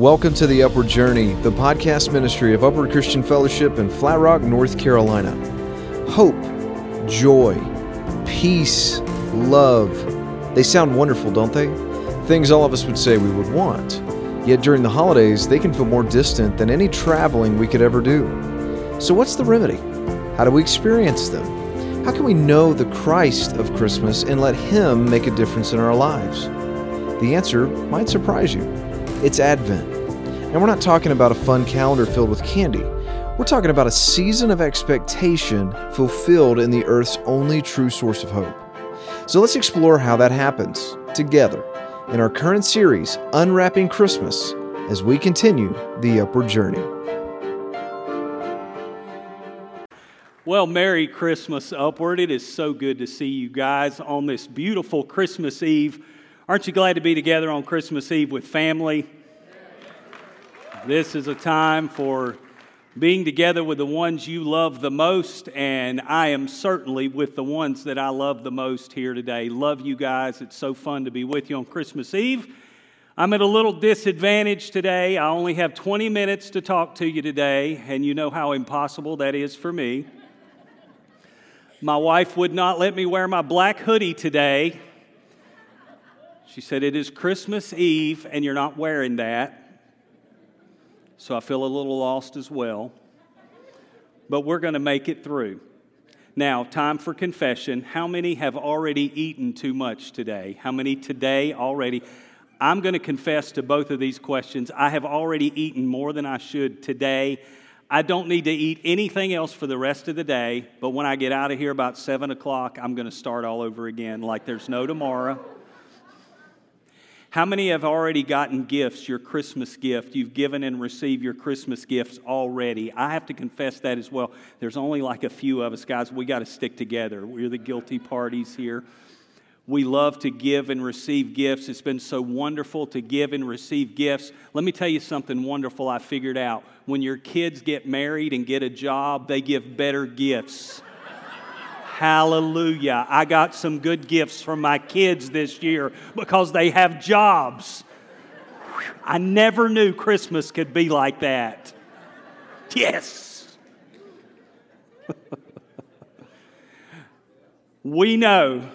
Welcome to The Upward Journey, the podcast ministry of Upward Christian Fellowship in Flat Rock, North Carolina. Hope, joy, peace, love. They sound wonderful, don't they? Things all of us would say we would want. Yet during the holidays, they can feel more distant than any traveling we could ever do. So, what's the remedy? How do we experience them? How can we know the Christ of Christmas and let Him make a difference in our lives? The answer might surprise you. It's Advent. And we're not talking about a fun calendar filled with candy. We're talking about a season of expectation fulfilled in the earth's only true source of hope. So let's explore how that happens together in our current series, Unwrapping Christmas, as we continue the upward journey. Well, Merry Christmas, Upward. It is so good to see you guys on this beautiful Christmas Eve. Aren't you glad to be together on Christmas Eve with family? This is a time for being together with the ones you love the most, and I am certainly with the ones that I love the most here today. Love you guys. It's so fun to be with you on Christmas Eve. I'm at a little disadvantage today. I only have 20 minutes to talk to you today, and you know how impossible that is for me. My wife would not let me wear my black hoodie today. She said, It is Christmas Eve and you're not wearing that. So I feel a little lost as well. But we're going to make it through. Now, time for confession. How many have already eaten too much today? How many today already? I'm going to confess to both of these questions. I have already eaten more than I should today I don't need to eat anything else for the rest of the day, but when I get out of here about 7 o'clock, I'm going to start all over again like there's no tomorrow. How many have already gotten gifts, your Christmas gift? You've given and received your Christmas gifts already. I have to confess that as well. There's only like a few of us, guys. We got to stick together. We're the guilty parties here. We love to give and receive gifts. It's been so wonderful to give and receive gifts. Let me tell you something wonderful I figured out. When your kids get married and get a job, they give better gifts. Hallelujah. I got some good gifts from my kids this year because they have jobs. I never knew Christmas could be like that. Yes. we know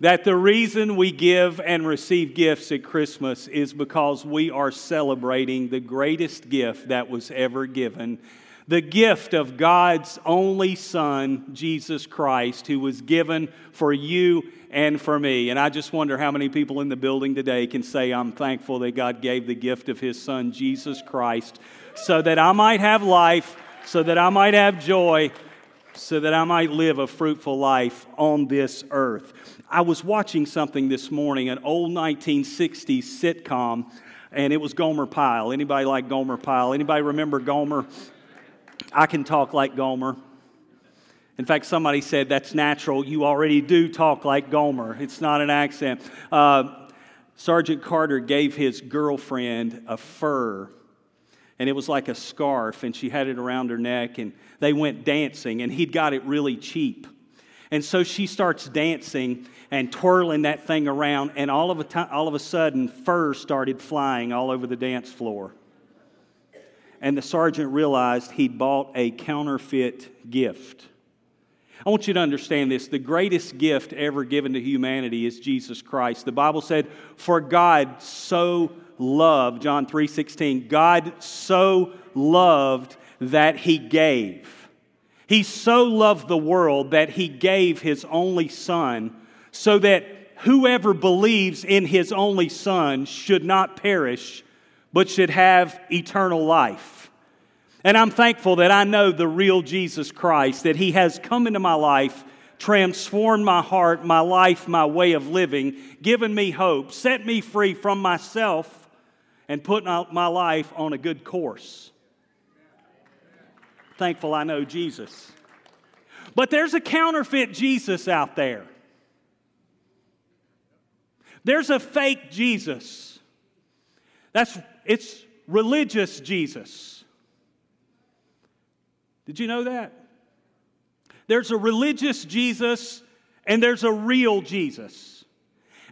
that the reason we give and receive gifts at Christmas is because we are celebrating the greatest gift that was ever given the gift of God's only Son, Jesus Christ, who was given for you and for me. And I just wonder how many people in the building today can say, I'm thankful that God gave the gift of His Son, Jesus Christ, so that I might have life, so that I might have joy, so that I might live a fruitful life on this earth. I was watching something this morning, an old 1960s sitcom, and it was Gomer Pyle. Anybody like Gomer Pyle? Anybody remember Gomer? I can talk like Gomer. In fact, somebody said that's natural. You already do talk like Gomer. It's not an accent. Uh, Sergeant Carter gave his girlfriend a fur, and it was like a scarf, and she had it around her neck, and they went dancing, and he'd got it really cheap. And so she starts dancing and twirling that thing around, and all of a, all of a sudden, fur started flying all over the dance floor. And the sergeant realized he'd bought a counterfeit gift. I want you to understand this. The greatest gift ever given to humanity is Jesus Christ. The Bible said, For God so loved, John 3:16, God so loved that he gave. He so loved the world that he gave his only son so that whoever believes in his only son should not perish, but should have eternal life. And I'm thankful that I know the real Jesus Christ, that he has come into my life, transformed my heart, my life, my way of living, given me hope, set me free from myself, and put my life on a good course thankful I know Jesus. But there's a counterfeit Jesus out there. There's a fake Jesus. That's it's religious Jesus. Did you know that? There's a religious Jesus and there's a real Jesus.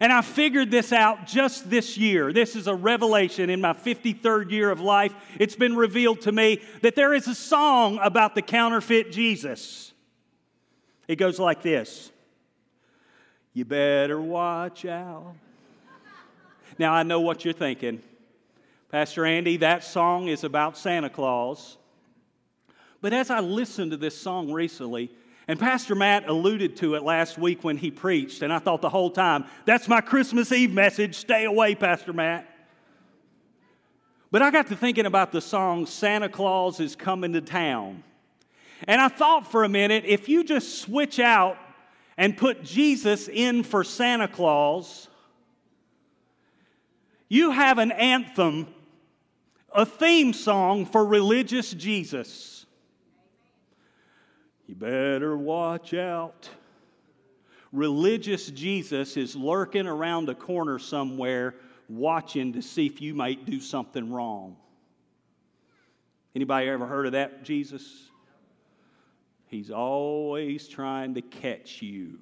And I figured this out just this year. This is a revelation in my 53rd year of life. It's been revealed to me that there is a song about the counterfeit Jesus. It goes like this You better watch out. Now, I know what you're thinking. Pastor Andy, that song is about Santa Claus. But as I listened to this song recently, and Pastor Matt alluded to it last week when he preached, and I thought the whole time, that's my Christmas Eve message. Stay away, Pastor Matt. But I got to thinking about the song Santa Claus is Coming to Town. And I thought for a minute, if you just switch out and put Jesus in for Santa Claus, you have an anthem, a theme song for religious Jesus. You better watch out. Religious Jesus is lurking around a corner somewhere watching to see if you might do something wrong. Anybody ever heard of that Jesus? He's always trying to catch you.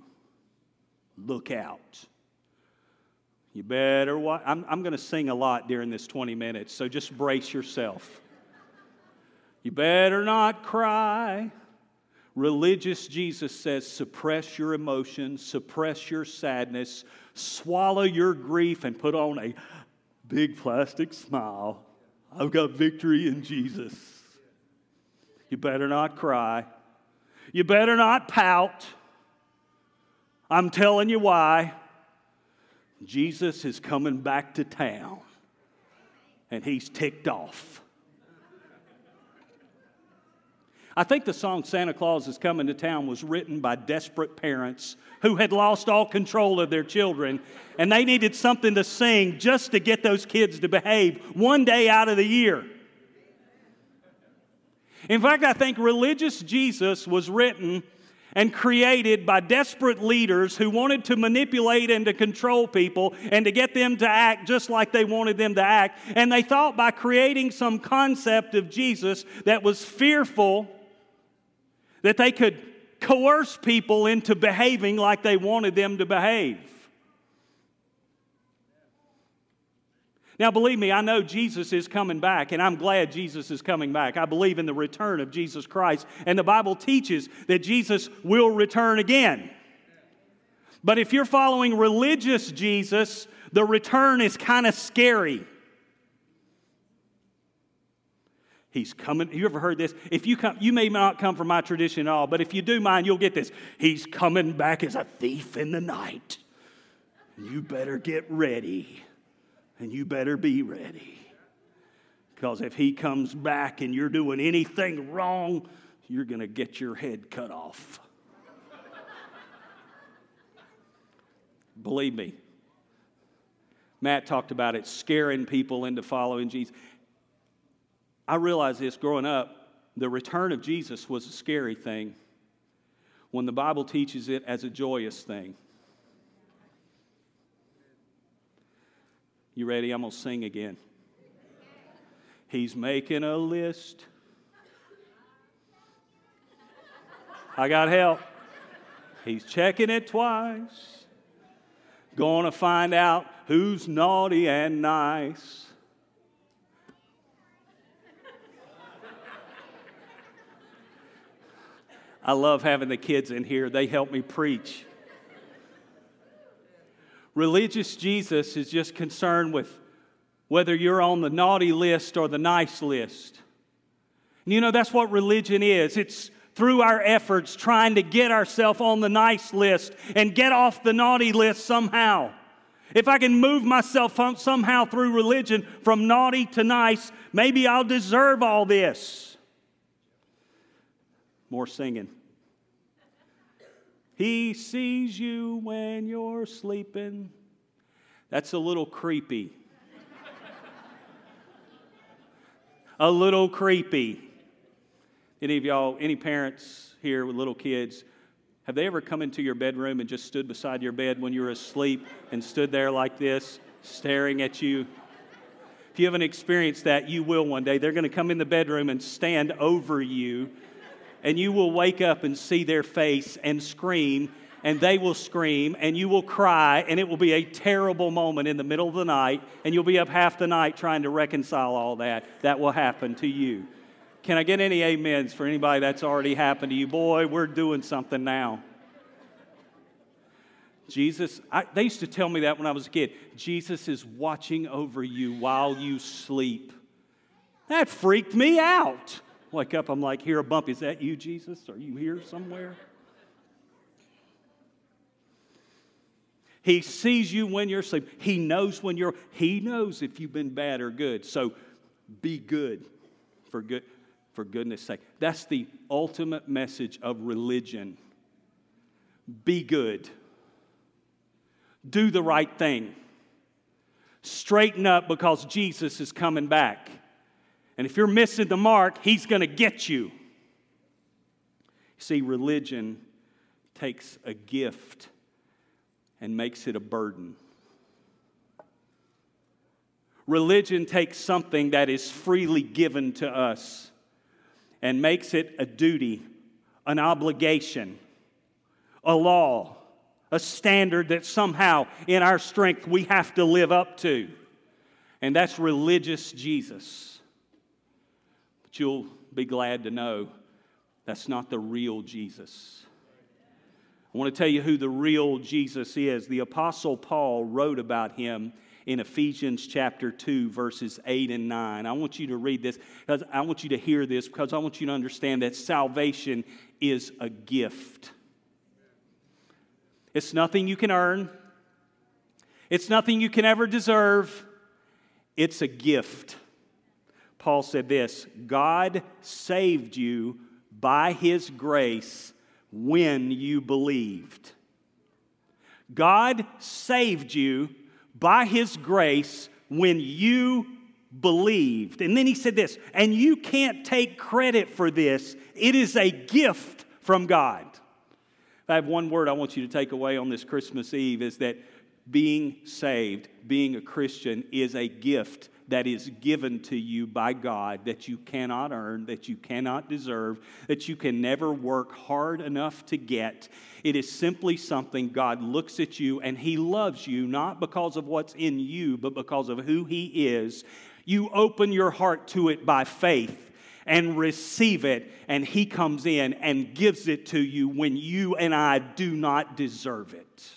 Look out. You better watch. I'm, I'm going to sing a lot during this 20 minutes, so just brace yourself. You better not cry. Religious Jesus says, suppress your emotions, suppress your sadness, swallow your grief, and put on a big plastic smile. I've got victory in Jesus. You better not cry. You better not pout. I'm telling you why. Jesus is coming back to town, and he's ticked off. I think the song Santa Claus is Coming to Town was written by desperate parents who had lost all control of their children and they needed something to sing just to get those kids to behave one day out of the year. In fact, I think religious Jesus was written and created by desperate leaders who wanted to manipulate and to control people and to get them to act just like they wanted them to act. And they thought by creating some concept of Jesus that was fearful that they could coerce people into behaving like they wanted them to behave. Now, believe me, I know Jesus is coming back, and I'm glad Jesus is coming back. I believe in the return of Jesus Christ, and the Bible teaches that Jesus will return again. But if you're following religious Jesus, the return is kind of scary. He's coming. You ever heard this? If you come, you may not come from my tradition at all, but if you do mine, you'll get this. He's coming back as a thief in the night. You better get ready, and you better be ready. Because if he comes back and you're doing anything wrong, you're going to get your head cut off. Believe me. Matt talked about it scaring people into following Jesus. I realized this growing up, the return of Jesus was a scary thing when the Bible teaches it as a joyous thing. You ready? I'm going to sing again. He's making a list. I got help. He's checking it twice. Gonna find out who's naughty and nice. I love having the kids in here, they help me preach. Religious Jesus is just concerned with whether you're on the naughty list or the nice list. And you know, that's what religion is. It's through our efforts trying to get ourselves on the nice list and get off the naughty list somehow. If I can move myself somehow through religion from naughty to nice, maybe I'll deserve all this. More singing. He sees you when you're sleeping. That's a little creepy. a little creepy. Any of y'all, any parents here with little kids, have they ever come into your bedroom and just stood beside your bed when you were asleep and stood there like this, staring at you? If you haven't experienced that, you will one day. They're going to come in the bedroom and stand over you and you will wake up and see their face and scream, and they will scream, and you will cry, and it will be a terrible moment in the middle of the night, and you'll be up half the night trying to reconcile all that. That will happen to you. Can I get any amens for anybody that's already happened to you? Boy, we're doing something now. Jesus, I, they used to tell me that when I was a kid. Jesus is watching over you while you sleep. That freaked me out. Wake up, I'm like, hear a bump. Is that you, Jesus? Are you here somewhere? He sees you when you're asleep. He knows when you're, he knows if you've been bad or good. So be good for good for goodness sake. That's the ultimate message of religion. Be good. Do the right thing. Straighten up because Jesus is coming back. And if you're missing the mark, he's going to get you. See, religion takes a gift and makes it a burden. Religion takes something that is freely given to us and makes it a duty, an obligation, a law, a standard that somehow in our strength we have to live up to. And that's religious Jesus. But you'll be glad to know that's not the real Jesus. I want to tell you who the real Jesus is. The Apostle Paul wrote about him in Ephesians chapter 2, verses 8 and 9. I want you to read this because I want you to hear this because I want you to understand that salvation is a gift. It's nothing you can earn, it's nothing you can ever deserve. It's a gift. Paul said this God saved you by his grace when you believed. God saved you by his grace when you believed. And then he said this, and you can't take credit for this, it is a gift from God. If I have one word I want you to take away on this Christmas Eve is that being saved, being a Christian, is a gift that is given to you by God that you cannot earn, that you cannot deserve, that you can never work hard enough to get. It is simply something God looks at you and He loves you, not because of what's in you, but because of who He is. You open your heart to it by faith and receive it, and He comes in and gives it to you when you and I do not deserve it.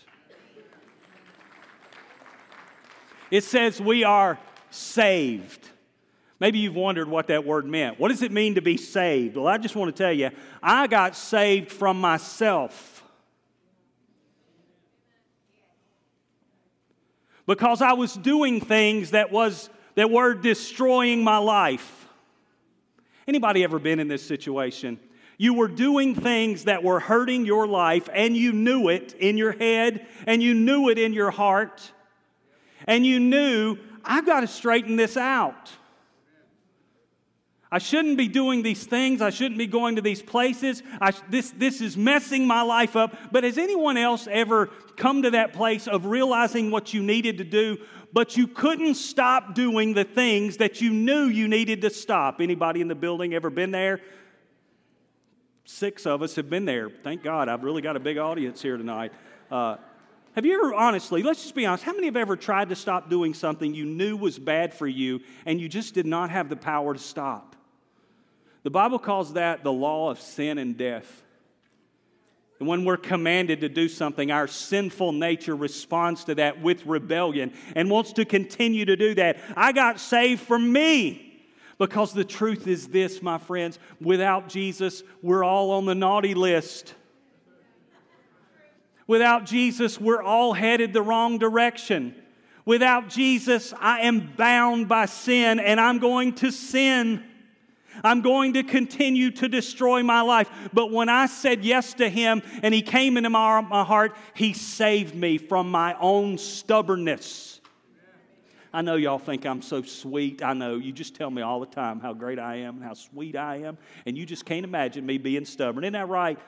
It says we are saved. Maybe you've wondered what that word meant. What does it mean to be saved? Well, I just want to tell you, I got saved from myself. Because I was doing things that was that were destroying my life. Anybody ever been in this situation? You were doing things that were hurting your life and you knew it in your head and you knew it in your heart. And you knew I've got to straighten this out. I shouldn't be doing these things. I shouldn't be going to these places. I, this, this is messing my life up. But has anyone else ever come to that place of realizing what you needed to do, but you couldn't stop doing the things that you knew you needed to stop? Anybody in the building ever been there? Six of us have been there. Thank God. I've really got a big audience here tonight. Uh, have you ever, honestly, let's just be honest, how many have ever tried to stop doing something you knew was bad for you and you just did not have the power to stop? The Bible calls that the law of sin and death. And when we're commanded to do something, our sinful nature responds to that with rebellion and wants to continue to do that. I got saved for me. Because the truth is this, my friends without Jesus, we're all on the naughty list. Without Jesus, we're all headed the wrong direction. Without Jesus, I am bound by sin and I'm going to sin. I'm going to continue to destroy my life. But when I said yes to Him and He came into my, my heart, He saved me from my own stubbornness. I know y'all think I'm so sweet. I know. You just tell me all the time how great I am and how sweet I am. And you just can't imagine me being stubborn. Isn't that right?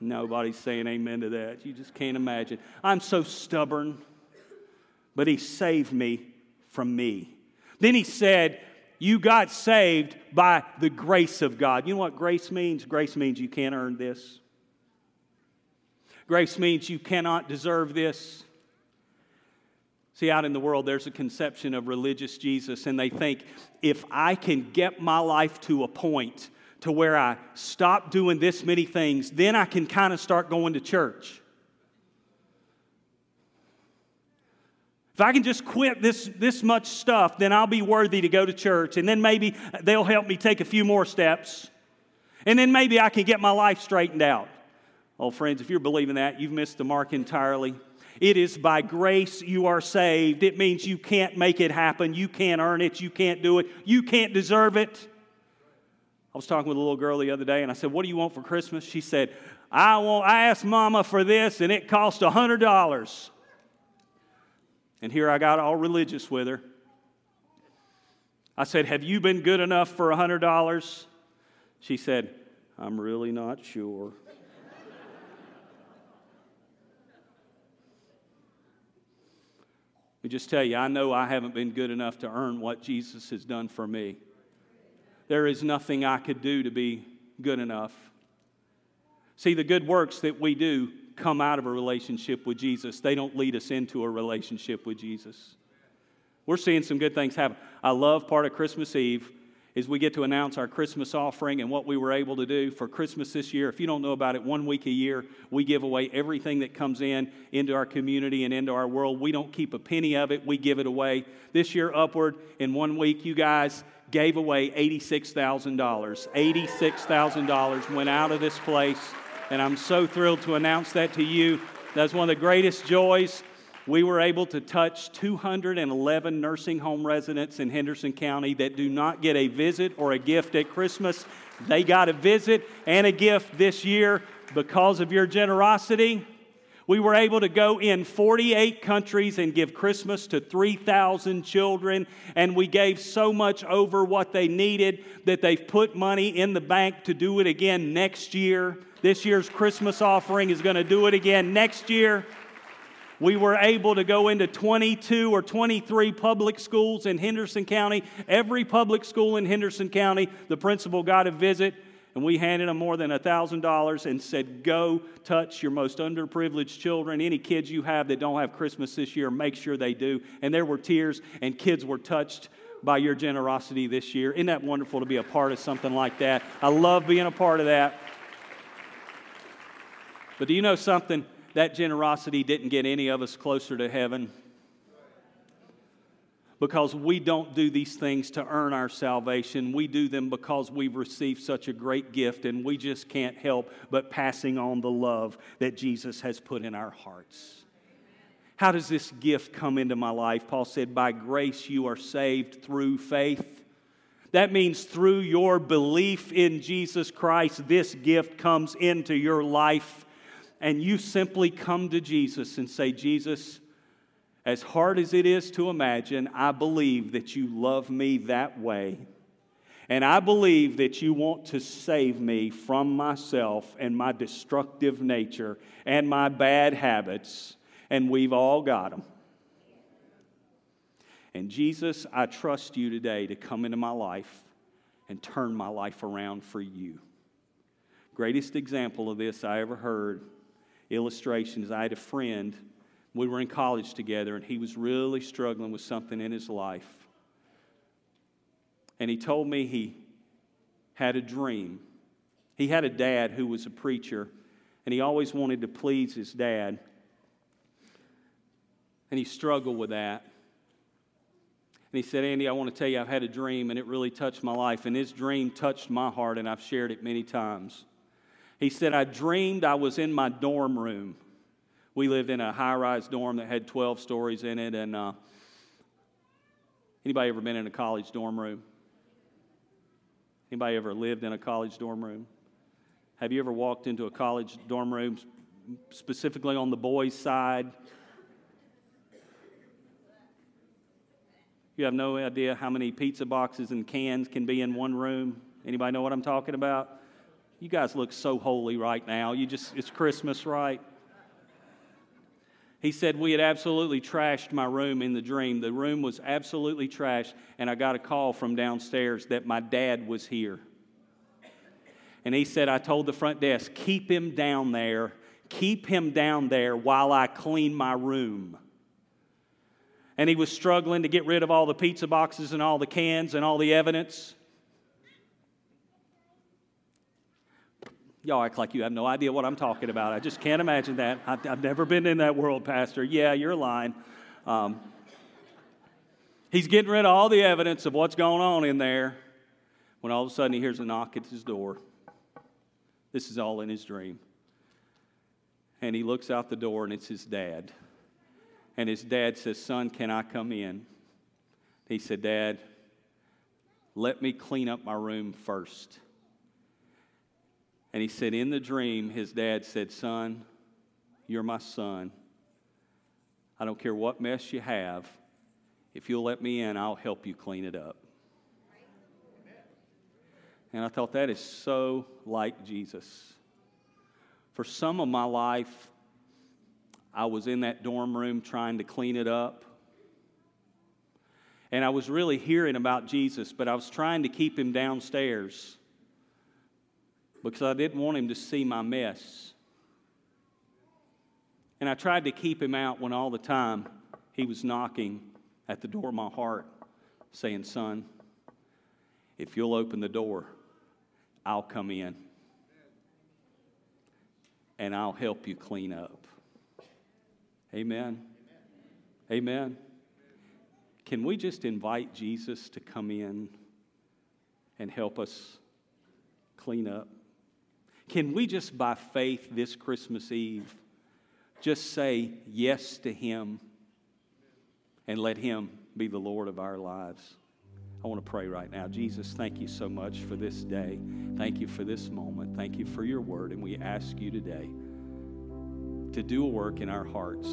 Nobody's saying amen to that. You just can't imagine. I'm so stubborn, but He saved me from me. Then He said, You got saved by the grace of God. You know what grace means? Grace means you can't earn this. Grace means you cannot deserve this. See, out in the world, there's a conception of religious Jesus, and they think if I can get my life to a point to where I stop doing this many things, then I can kind of start going to church. If I can just quit this, this much stuff, then I'll be worthy to go to church. And then maybe they'll help me take a few more steps. And then maybe I can get my life straightened out. Oh, friends, if you're believing that, you've missed the mark entirely. It is by grace you are saved. It means you can't make it happen. You can't earn it. You can't do it. You can't deserve it. I was talking with a little girl the other day and I said, What do you want for Christmas? She said, I, want, I asked mama for this and it cost $100. And here I got all religious with her. I said, Have you been good enough for $100? She said, I'm really not sure. Let me just tell you, I know I haven't been good enough to earn what Jesus has done for me. There is nothing I could do to be good enough. See, the good works that we do come out of a relationship with Jesus, they don't lead us into a relationship with Jesus. We're seeing some good things happen. I love part of Christmas Eve is we get to announce our Christmas offering and what we were able to do for Christmas this year. If you don't know about it, one week a year, we give away everything that comes in into our community and into our world. We don't keep a penny of it, we give it away. This year, upward, in one week, you guys gave away $86,000. $86,000 went out of this place, and I'm so thrilled to announce that to you. That's one of the greatest joys we were able to touch 211 nursing home residents in Henderson County that do not get a visit or a gift at Christmas. They got a visit and a gift this year because of your generosity. We were able to go in 48 countries and give Christmas to 3,000 children, and we gave so much over what they needed that they've put money in the bank to do it again next year. This year's Christmas offering is going to do it again next year we were able to go into 22 or 23 public schools in Henderson County. Every public school in Henderson County, the principal got a visit, and we handed them more than $1,000 and said, Go touch your most underprivileged children. Any kids you have that don't have Christmas this year, make sure they do. And there were tears, and kids were touched by your generosity this year. Isn't that wonderful to be a part of something like that? I love being a part of that. But do you know something? That generosity didn't get any of us closer to heaven because we don't do these things to earn our salvation. We do them because we've received such a great gift and we just can't help but passing on the love that Jesus has put in our hearts. How does this gift come into my life? Paul said, By grace you are saved through faith. That means through your belief in Jesus Christ, this gift comes into your life and you simply come to Jesus and say, Jesus, as hard as it is to imagine, I believe that you love me that way. And I believe that you want to save me from myself and my destructive nature and my bad habits, and we've all got them. And Jesus, I trust you today to come into my life and turn my life around for you. Greatest example of this I ever heard illustrations. I had a friend, we were in college together, and he was really struggling with something in his life. And he told me he had a dream. He had a dad who was a preacher, and he always wanted to please his dad. And he struggled with that. And he said, Andy, I want to tell you, I've had a dream, and it really touched my life. And his dream touched my heart, and I've shared it many times. He said, I dreamed I was in my dorm room. We lived in a high rise dorm that had 12 stories in it. And uh, anybody ever been in a college dorm room? Anybody ever lived in a college dorm room? Have you ever walked into a college dorm room, specifically on the boys' side? You have no idea how many pizza boxes and cans can be in one room. Anybody know what I'm talking about? You guys look so holy right now. You just, it's Christmas, right? He said, We had absolutely trashed my room in the dream. The room was absolutely trashed, and I got a call from downstairs that my dad was here. And he said, I told the front desk, keep him down there, Keep him down there while I clean my room. And he was struggling to get rid of all the pizza boxes and all the cans and all the evidence. Y'all act like you have no idea what I'm talking about. I just can't imagine that. I've, I've never been in that world, Pastor. Yeah, you're lying. Um, he's getting rid of all the evidence of what's going on in there when all of a sudden he hears a knock at his door. This is all in his dream. And he looks out the door and it's his dad. And his dad says, Son, can I come in? He said, Dad, let me clean up my room first. And he said, In the dream, his dad said, Son, you're my son. I don't care what mess you have. If you'll let me in, I'll help you clean it up. And I thought that is so like Jesus. For some of my life, I was in that dorm room trying to clean it up. And I was really hearing about Jesus, but I was trying to keep him downstairs because I didn't want him to see my mess. And I tried to keep him out when all the time he was knocking at the door of my heart, saying, Son, if you'll open the door, I'll come in and I'll help you clean up. Amen. Amen. Can we just invite Jesus to come in and help us clean up? Can we just, by faith, this Christmas Eve, just say yes to Him and let Him be the Lord of our lives? I want to pray right now. Jesus, thank you so much for this day. Thank you for this moment. Thank you for your word. And we ask you today to do a work in our hearts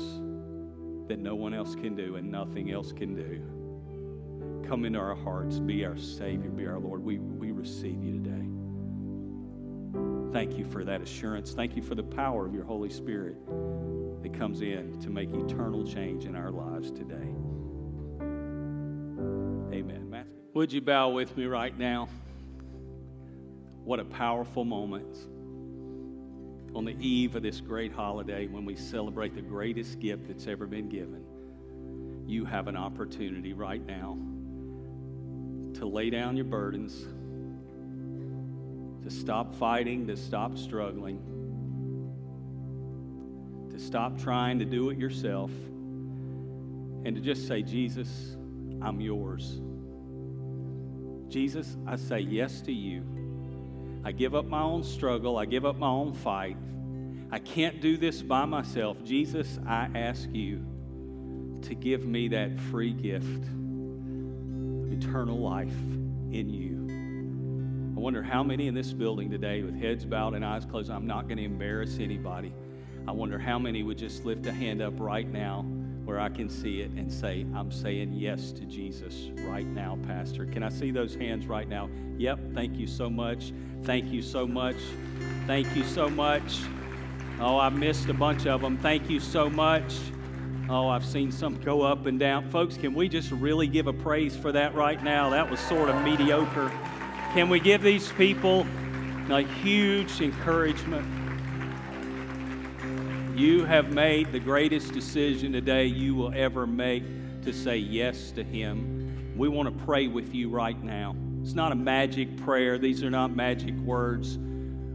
that no one else can do and nothing else can do. Come into our hearts, be our Savior, be our Lord. We, we receive you today. Thank you for that assurance. Thank you for the power of your Holy Spirit that comes in to make eternal change in our lives today. Amen. Matthew, would you bow with me right now? What a powerful moment on the eve of this great holiday when we celebrate the greatest gift that's ever been given. You have an opportunity right now to lay down your burdens to stop fighting, to stop struggling, to stop trying to do it yourself, and to just say, Jesus, I'm yours. Jesus, I say yes to you. I give up my own struggle, I give up my own fight. I can't do this by myself. Jesus, I ask you to give me that free gift of eternal life in you wonder how many in this building today, with heads bowed and eyes closed, I'm not going to embarrass anybody. I wonder how many would just lift a hand up right now where I can see it and say, I'm saying yes to Jesus right now, Pastor. Can I see those hands right now? Yep, thank you so much. Thank you so much. Thank you so much. Oh, I missed a bunch of them. Thank you so much. Oh, I've seen some go up and down. Folks, can we just really give a praise for that right now? That was sort of mediocre. Can we give these people a huge encouragement? You have made the greatest decision today you will ever make to say yes to Him. We want to pray with you right now. It's not a magic prayer, these are not magic words.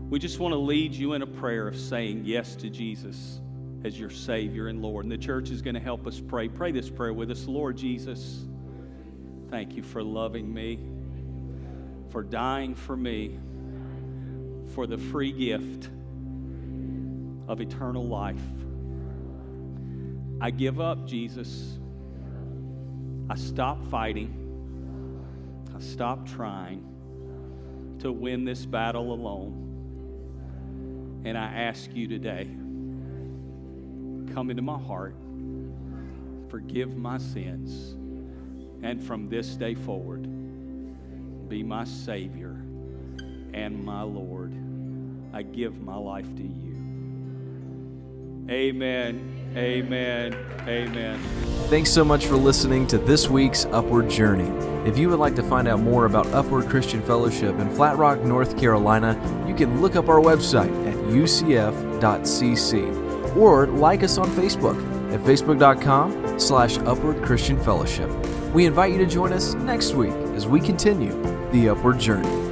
We just want to lead you in a prayer of saying yes to Jesus as your Savior and Lord. And the church is going to help us pray. Pray this prayer with us Lord Jesus, thank you for loving me for dying for me for the free gift of eternal life. I give up, Jesus. I stop fighting. I stop trying to win this battle alone. And I ask you today come into my heart, forgive my sins, and from this day forward, be my Savior and my Lord. I give my life to you. Amen. Amen. Amen. Thanks so much for listening to this week's Upward Journey. If you would like to find out more about Upward Christian Fellowship in Flat Rock, North Carolina, you can look up our website at ucf.cc or like us on Facebook at facebook.com slash upward christian fellowship. We invite you to join us next week as we continue the upward journey.